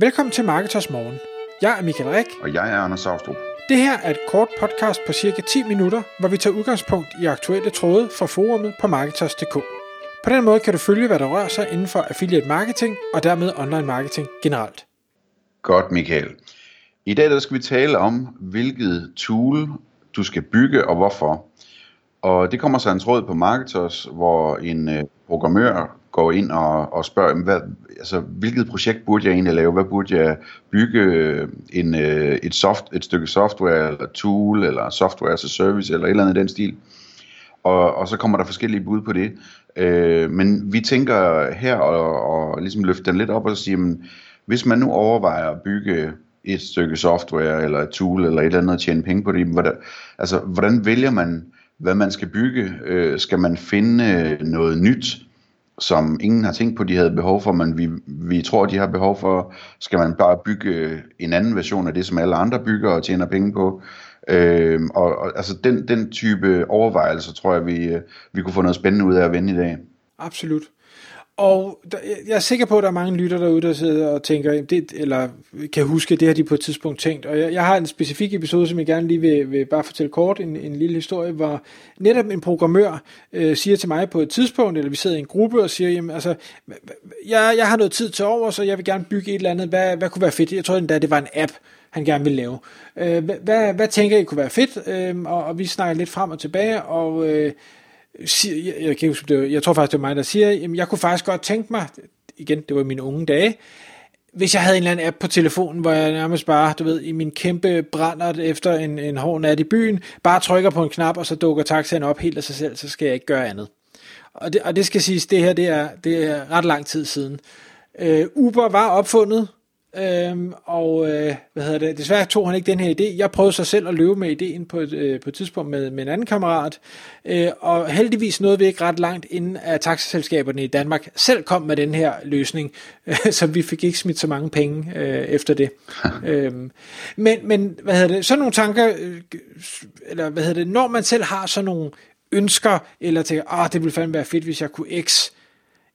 Velkommen til Marketers Morgen. Jeg er Michael Rik. Og jeg er Anders Saustrup. Det her er et kort podcast på cirka 10 minutter, hvor vi tager udgangspunkt i aktuelle tråde fra forumet på Marketers.dk. På den måde kan du følge, hvad der rører sig inden for affiliate marketing og dermed online marketing generelt. Godt, Michael. I dag der skal vi tale om, hvilket tool du skal bygge og hvorfor. Og det kommer så en tråd på Marketers, hvor en øh, programmør går ind og, og spørger, hvad, altså, hvilket projekt burde jeg egentlig lave? Hvad burde jeg bygge en, øh, et, soft, et stykke software, eller tool, eller software as a service, eller et eller andet i den stil? Og, og så kommer der forskellige bud på det. Øh, men vi tænker her og, og ligesom løfte den lidt op og sige, men, hvis man nu overvejer at bygge et stykke software, eller et tool, eller et eller andet at tjene penge på det, hvordan, altså, hvordan vælger man, hvad man skal bygge? Øh, skal man finde noget nyt? Som ingen har tænkt på, de havde behov for, men vi, vi tror, de har behov for, skal man bare bygge øh, en anden version af det, som alle andre bygger og tjener penge på. Øh, og, og altså den, den type overvejelser, tror jeg, vi, øh, vi kunne få noget spændende ud af at vende i dag. Absolut. Og der, jeg er sikker på, at der er mange lytter derude, der sidder og tænker, det, eller kan huske, at det har de på et tidspunkt tænkt. Og jeg, jeg har en specifik episode, som jeg gerne lige vil, vil bare fortælle kort, en, en lille historie, hvor netop en programmør øh, siger til mig på et tidspunkt, eller vi sidder i en gruppe og siger, jamen altså, jeg, jeg har noget tid til over, så jeg vil gerne bygge et eller andet. Hvad, hvad kunne være fedt? Jeg tror endda, det var en app, han gerne ville lave. Øh, hvad, hvad tænker I kunne være fedt? Øh, og, og vi snakker lidt frem og tilbage, og... Øh, siger, jeg, jeg, kan huske, det var, jeg tror faktisk, det var mig, der siger, jamen, jeg kunne faktisk godt tænke mig, igen, det var mine unge dage, hvis jeg havde en eller anden app på telefonen, hvor jeg nærmest bare, du ved, i min kæmpe brænder efter en, en hård nat i byen, bare trykker på en knap, og så dukker taxaen op helt af sig selv, så skal jeg ikke gøre andet. Og det, og det skal siges, det her, det er, det er ret lang tid siden. Øh, Uber var opfundet, Øhm, og øh, hvad hedder det? desværre tog han ikke den her idé. Jeg prøvede så selv at løbe med ideen på et, øh, på et tidspunkt med, med en anden kammerat, øh, og heldigvis nåede vi ikke ret langt, inden at taxaselskaberne i Danmark selv kom med den her løsning, øh, så vi fik ikke smidt så mange penge øh, efter det. øhm, men, men hvad hedder det? Sådan nogle tanker, øh, eller hvad hedder det? Når man selv har sådan nogle ønsker, eller tænker, ah, det ville fandme være fedt, hvis jeg kunne X,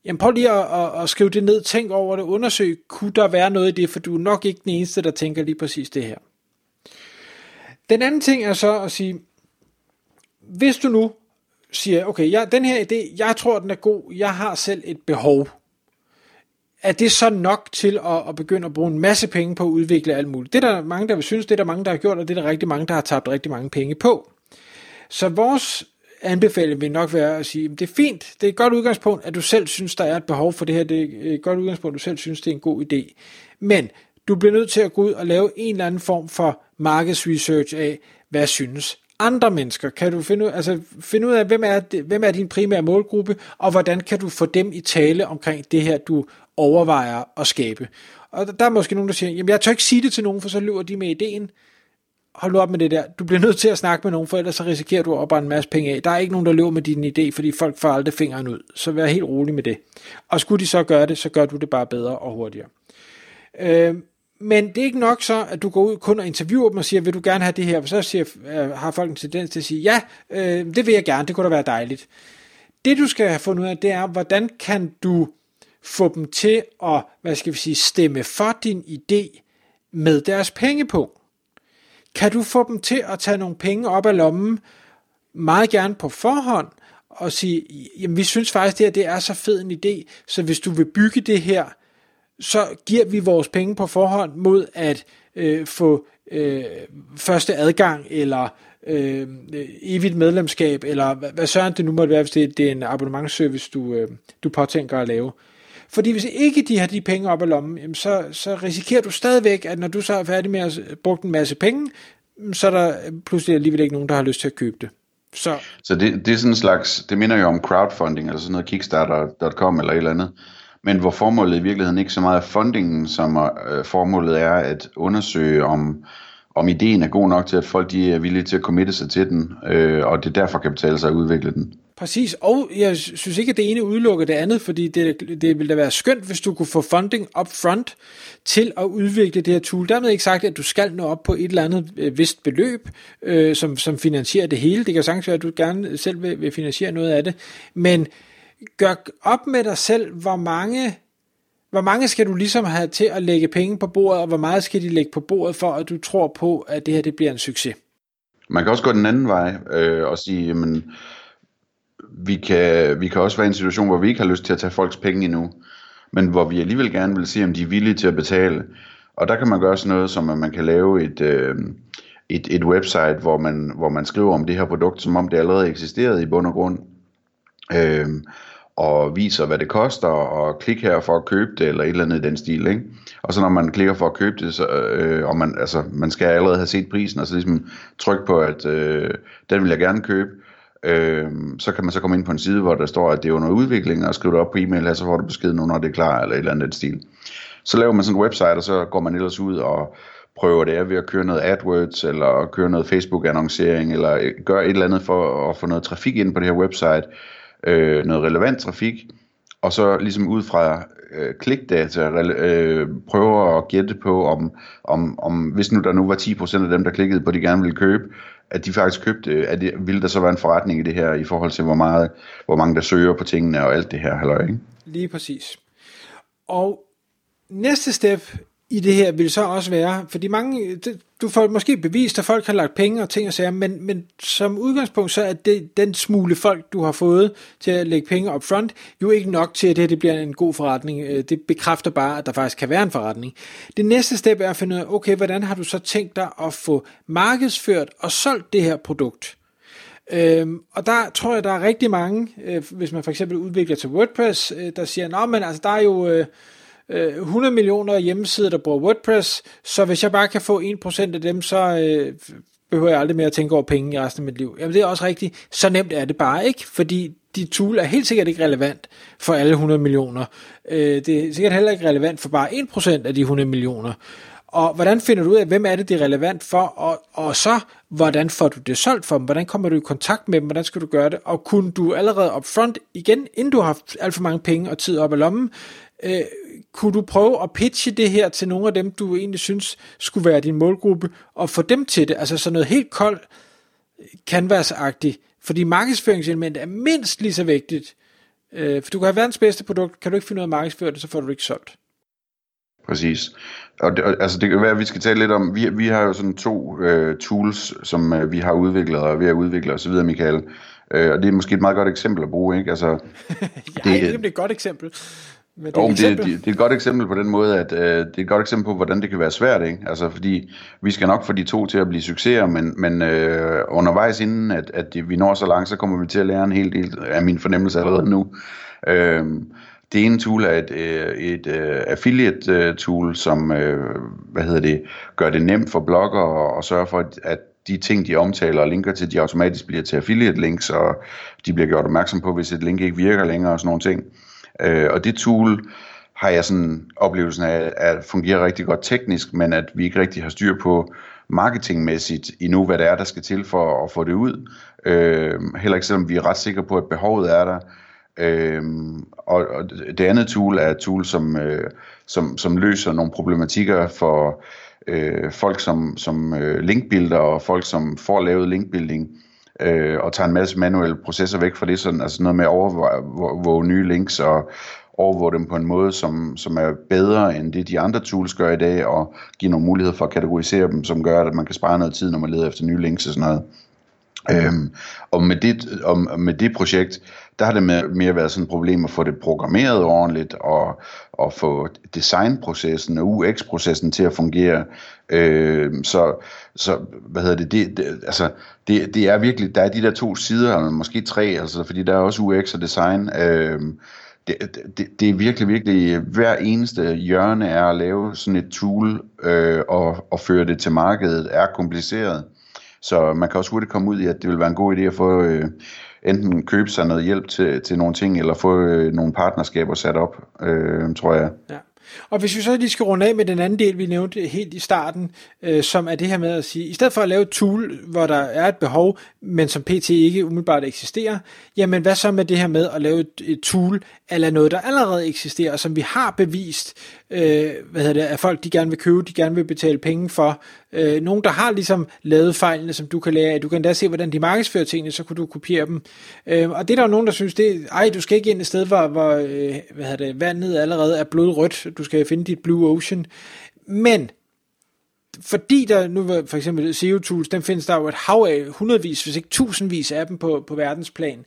Jamen prøv lige at, at, at skrive det ned, tænk over det, undersøg, kunne der være noget i det, for du er nok ikke den eneste, der tænker lige præcis det her. Den anden ting er så at sige, hvis du nu siger, okay, ja, den her idé, jeg tror, den er god, jeg har selv et behov, er det så nok til at, at begynde at bruge en masse penge på at udvikle alt muligt? Det er der mange, der vil synes, det er der mange, der har gjort, og det er der rigtig mange, der har tabt rigtig mange penge på. Så vores anbefaling vil nok være at sige, det er fint, det er et godt udgangspunkt, at du selv synes, der er et behov for det her, det er et godt udgangspunkt, at du selv synes, det er en god idé. Men du bliver nødt til at gå ud og lave en eller anden form for markedsresearch af, hvad synes andre mennesker? Kan du finde ud, altså finde ud af, hvem er, hvem er din primære målgruppe, og hvordan kan du få dem i tale omkring det her, du overvejer at skabe? Og der er måske nogen, der siger, jamen jeg tør ikke sige det til nogen, for så løber de med ideen hold nu op med det der. Du bliver nødt til at snakke med nogen, for ellers så risikerer du at opbrænde en masse penge af. Der er ikke nogen, der løber med din idé, fordi folk får aldrig fingeren ud. Så vær helt rolig med det. Og skulle de så gøre det, så gør du det bare bedre og hurtigere. Øh, men det er ikke nok så, at du går ud kun og interviewer dem og siger, vil du gerne have det her? Så siger, øh, har folk en tendens til at sige, ja, øh, det vil jeg gerne, det kunne da være dejligt. Det du skal have fundet ud af, det er, hvordan kan du få dem til at, hvad skal vi sige, stemme for din idé med deres pengepunkt. Kan du få dem til at tage nogle penge op af lommen, meget gerne på forhånd, og sige, jamen vi synes faktisk, det her det er så fed en idé, så hvis du vil bygge det her, så giver vi vores penge på forhånd mod at øh, få øh, første adgang, eller øh, evigt medlemskab, eller hvad, hvad søren det nu måtte være, hvis det, det er en abonnementsservice, du, øh, du påtænker at lave. Fordi hvis ikke de har de penge op i lommen, jamen så, så risikerer du stadigvæk, at når du så er færdig med at bruge en masse penge, mm, så er der pludselig alligevel ikke nogen, der har lyst til at købe det. Så, så det, det er sådan en slags, det minder jo om crowdfunding, altså sådan noget kickstarter.com eller et eller andet, men hvor formålet i virkeligheden ikke så meget er fundingen, som øh, formålet er at undersøge om, om ideen er god nok til, at folk de er villige til at committe sig til den, øh, og det derfor kan betale sig at udvikle den. Præcis, og jeg synes ikke, at det ene udelukker det andet, fordi det, det ville da være skønt, hvis du kunne få funding up front til at udvikle det her tool. Dermed ikke sagt, at du skal nå op på et eller andet øh, vist beløb, øh, som, som finansierer det hele. Det kan sagtens være, at du gerne selv vil, vil finansiere noget af det, men gør op med dig selv, hvor mange hvor mange skal du ligesom have til at lægge penge på bordet, og hvor meget skal de lægge på bordet for, at du tror på, at det her det bliver en succes? Man kan også gå den anden vej øh, og sige, jamen, vi kan, vi kan også være i en situation, hvor vi ikke har lyst til at tage folks penge endnu, men hvor vi alligevel gerne vil se, om de er villige til at betale. Og der kan man gøre sådan noget, som at man kan lave et, øh, et, et website, hvor man, hvor man skriver om det her produkt, som om det allerede eksisterede i bund og grund. Øh, og viser, hvad det koster, og klik her for at købe det, eller et eller andet i den stil, ikke? Og så når man klikker for at købe det, så, øh, og man, altså, man skal allerede have set prisen, og så ligesom trykke på, at øh, den vil jeg gerne købe, øh, så kan man så komme ind på en side, hvor der står, at det er under udvikling, og skrive det op på e-mail her, så får du besked nu, når det er klar, eller et eller andet stil. Så laver man sådan en website, og så går man ellers ud og prøver det af ved at køre noget AdWords, eller køre noget Facebook-annoncering, eller øh, gøre et eller andet for at få noget trafik ind på det her website, øh, noget relevant trafik, og så ligesom ud fra øh, klikdata øh, prøver at gætte på, om, om, om hvis nu der nu var 10% af dem, der klikkede på, at de gerne ville købe, at de faktisk købte, at det, ville der så være en forretning i det her, i forhold til hvor, meget, hvor mange der søger på tingene og alt det her, halløj, ikke? Lige præcis. Og næste step i det her vil så også være, fordi mange, det, du får måske bevist, at folk har lagt penge og ting og sager, men, men som udgangspunkt så er det, den smule folk, du har fået til at lægge penge op front, jo ikke nok til, at det, her det bliver en god forretning. Øh, det bekræfter bare, at der faktisk kan være en forretning. Det næste step er at finde ud af, okay, hvordan har du så tænkt dig at få markedsført og solgt det her produkt? Øhm, og der tror jeg, der er rigtig mange, øh, hvis man for eksempel udvikler til WordPress, øh, der siger, nå, men altså, der er jo... Øh, Øh, 100 millioner hjemmesider, der bruger WordPress, så hvis jeg bare kan få 1% af dem, så øh, behøver jeg aldrig mere at tænke over penge i resten af mit liv. Jamen det er også rigtigt. Så nemt er det bare ikke, fordi de tool er helt sikkert ikke relevant for alle 100 millioner. Øh, det er sikkert heller ikke relevant for bare 1% af de 100 millioner. Og hvordan finder du ud af, hvem er det, det er relevant for, og, og så, hvordan får du det solgt for dem, hvordan kommer du i kontakt med dem, hvordan skal du gøre det, og kunne du allerede upfront, igen, inden du har haft alt for mange penge og tid op i lommen, øh, kunne du prøve at pitche det her til nogle af dem, du egentlig synes skulle være din målgruppe, og få dem til det, altså sådan noget helt koldt, canvas-agtigt, fordi markedsføringselement er mindst lige så vigtigt, øh, for du kan have verdens bedste produkt, kan du ikke finde af at markedsføre det, så får du det ikke solgt. Præcis. Og det, altså det kan være, at vi skal tale lidt om, vi, vi har jo sådan to øh, tools, som øh, vi har udviklet og er ved at udvikle osv., Michael. Øh, og det er måske et meget godt eksempel at bruge, ikke? Altså, ja, det, det er et godt eksempel. Men det, jo, det, det, det er et godt eksempel på den måde, at øh, det er et godt eksempel på, hvordan det kan være svært, ikke? Altså, fordi vi skal nok få de to til at blive succeser, men, men øh, undervejs inden, at, at vi når så langt, så kommer vi til at lære en hel del af min fornemmelse allerede nu. Øh, det ene tool er et, øh, et, et uh, affiliate øh, tool, som uh, hvad hedder det, gør det nemt for blogger at sørge for, at de ting, de omtaler og linker til, de automatisk bliver til affiliate links, og de bliver gjort opmærksom på, hvis et link ikke virker længere og sådan nogle ting. Øh, og det tool har jeg sådan oplevelsen af, at fungerer rigtig godt teknisk, men at vi ikke rigtig har styr på marketingmæssigt endnu, hvad det er, der skal til for at få det ud. Øh, heller ikke selvom vi er ret sikre på, at behovet er der. Øh, og, og det andet tool er et tool, som, øh, som, som løser nogle problematikker for øh, folk som, som øh, linkbuilder og folk, som får lavet linkbuilding øh, øh, og tager en masse manuelle processer væk fra det, sådan, altså noget med at overvåge nye links og overvåge dem på en måde, som, som er bedre end det, de andre tools gør i dag, og give nogle muligheder for at kategorisere dem, som gør, at man kan spare noget tid, når man leder efter nye links og sådan noget. Øhm, og, med det, og med det projekt, der har det mere, mere været sådan et problem at få det programmeret ordentligt, og, og få designprocessen og UX-processen til at fungere. Øh, så, så, hvad hedder det, det, det altså, det, det er virkelig, der er de der to sider, eller måske tre, altså, fordi der er også UX og design. Øh, det, det, det er virkelig, virkelig, hver eneste hjørne er at lave sådan et tool øh, og, og føre det til markedet, er kompliceret. Så man kan også hurtigt komme ud i, at det vil være en god idé at få øh, enten købe sig noget hjælp til, til nogle ting, eller få øh, nogle partnerskaber sat op, øh, tror jeg. Ja. Og hvis vi så lige skal runde af med den anden del, vi nævnte helt i starten, øh, som er det her med at sige, i stedet for at lave et tool, hvor der er et behov, men som PT ikke umiddelbart eksisterer, jamen hvad så med det her med at lave et, et tool, eller noget, der allerede eksisterer, og som vi har bevist øh, hvad hedder det, af folk, de gerne vil købe, de gerne vil betale penge for. Øh, nogen, der har ligesom lavet fejlene, som du kan lære af. Du kan da se, hvordan de markedsfører tingene, så kunne du kopiere dem. Øh, og det er der jo nogen, der synes, det, ej, du skal ikke ind et sted, hvor, hvor øh, hvad hedder det, vandet allerede er blodrødt. Du skal finde dit Blue Ocean. Men fordi der nu for eksempel SEO tools, den findes der jo et hav af, hundredvis, hvis ikke tusindvis af dem på, på verdensplan.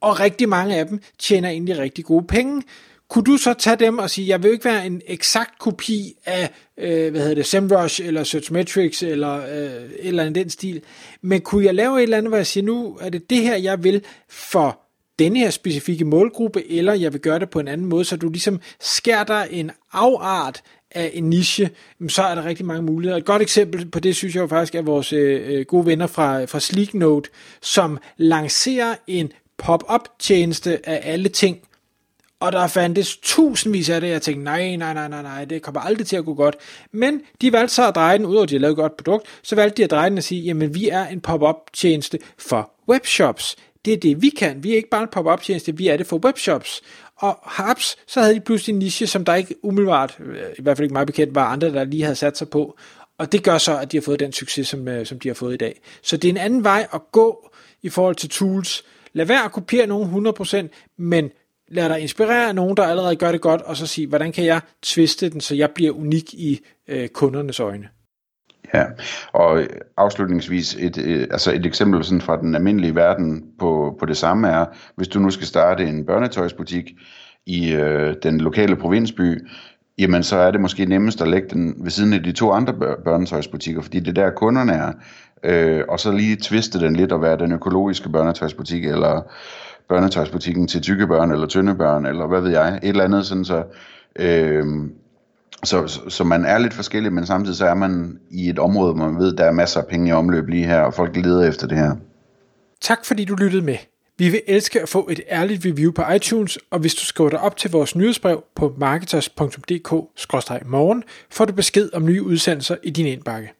Og rigtig mange af dem tjener egentlig rigtig gode penge. Kunne du så tage dem og sige, jeg vil ikke være en eksakt kopi af, øh, hvad hedder det, SEMrush eller Searchmetrics eller øh, et eller andet den stil, men kunne jeg lave et eller andet, hvor jeg siger, nu er det det her, jeg vil for denne her specifikke målgruppe, eller jeg vil gøre det på en anden måde, så du ligesom skærer dig en afart af en niche, så er der rigtig mange muligheder. Et godt eksempel på det, synes jeg jo faktisk, er vores øh, øh gode venner fra, fra Sleeknote, som lancerer en pop-up tjeneste af alle ting, og der fandtes tusindvis af det, jeg tænkte, nej, nej, nej, nej, nej, det kommer aldrig til at gå godt. Men de valgte så at dreje den, udover at de har lavet et godt produkt, så valgte de at dreje den og sige, jamen vi er en pop-up tjeneste for webshops. Det er det, vi kan. Vi er ikke bare en pop-up tjeneste, vi er det for webshops. Og haps, så havde de pludselig en niche, som der ikke umiddelbart, øh, i hvert fald ikke meget bekendt, var andre, der lige havde sat sig på. Og det gør så, at de har fået den succes, som, øh, som de har fået i dag. Så det er en anden vej at gå i forhold til tools. Lad være at kopiere nogen 100%, men lad dig inspirere af nogen, der allerede gør det godt, og så sige, hvordan kan jeg tviste den, så jeg bliver unik i øh, kundernes øjne. Ja, og afslutningsvis et, øh, altså et eksempel sådan fra den almindelige verden på, på det samme er, hvis du nu skal starte en børnetøjsbutik i øh, den lokale provinsby, jamen så er det måske nemmest at lægge den ved siden af de to andre børnetøjsbutikker, fordi det er der kunderne er, øh, og så lige tviste den lidt og være den økologiske børnetøjsbutik, eller børnetøjsbutikken til tykke børn, eller tynde børn, eller hvad ved jeg, et eller andet sådan så... Øh, så, så, så man er lidt forskellig, men samtidig så er man i et område, hvor man ved, der er masser af penge i omløb lige her, og folk leder efter det her. Tak fordi du lyttede med. Vi vil elske at få et ærligt review på iTunes, og hvis du skriver dig op til vores nyhedsbrev på marketers.dk-morgen, får du besked om nye udsendelser i din indbakke.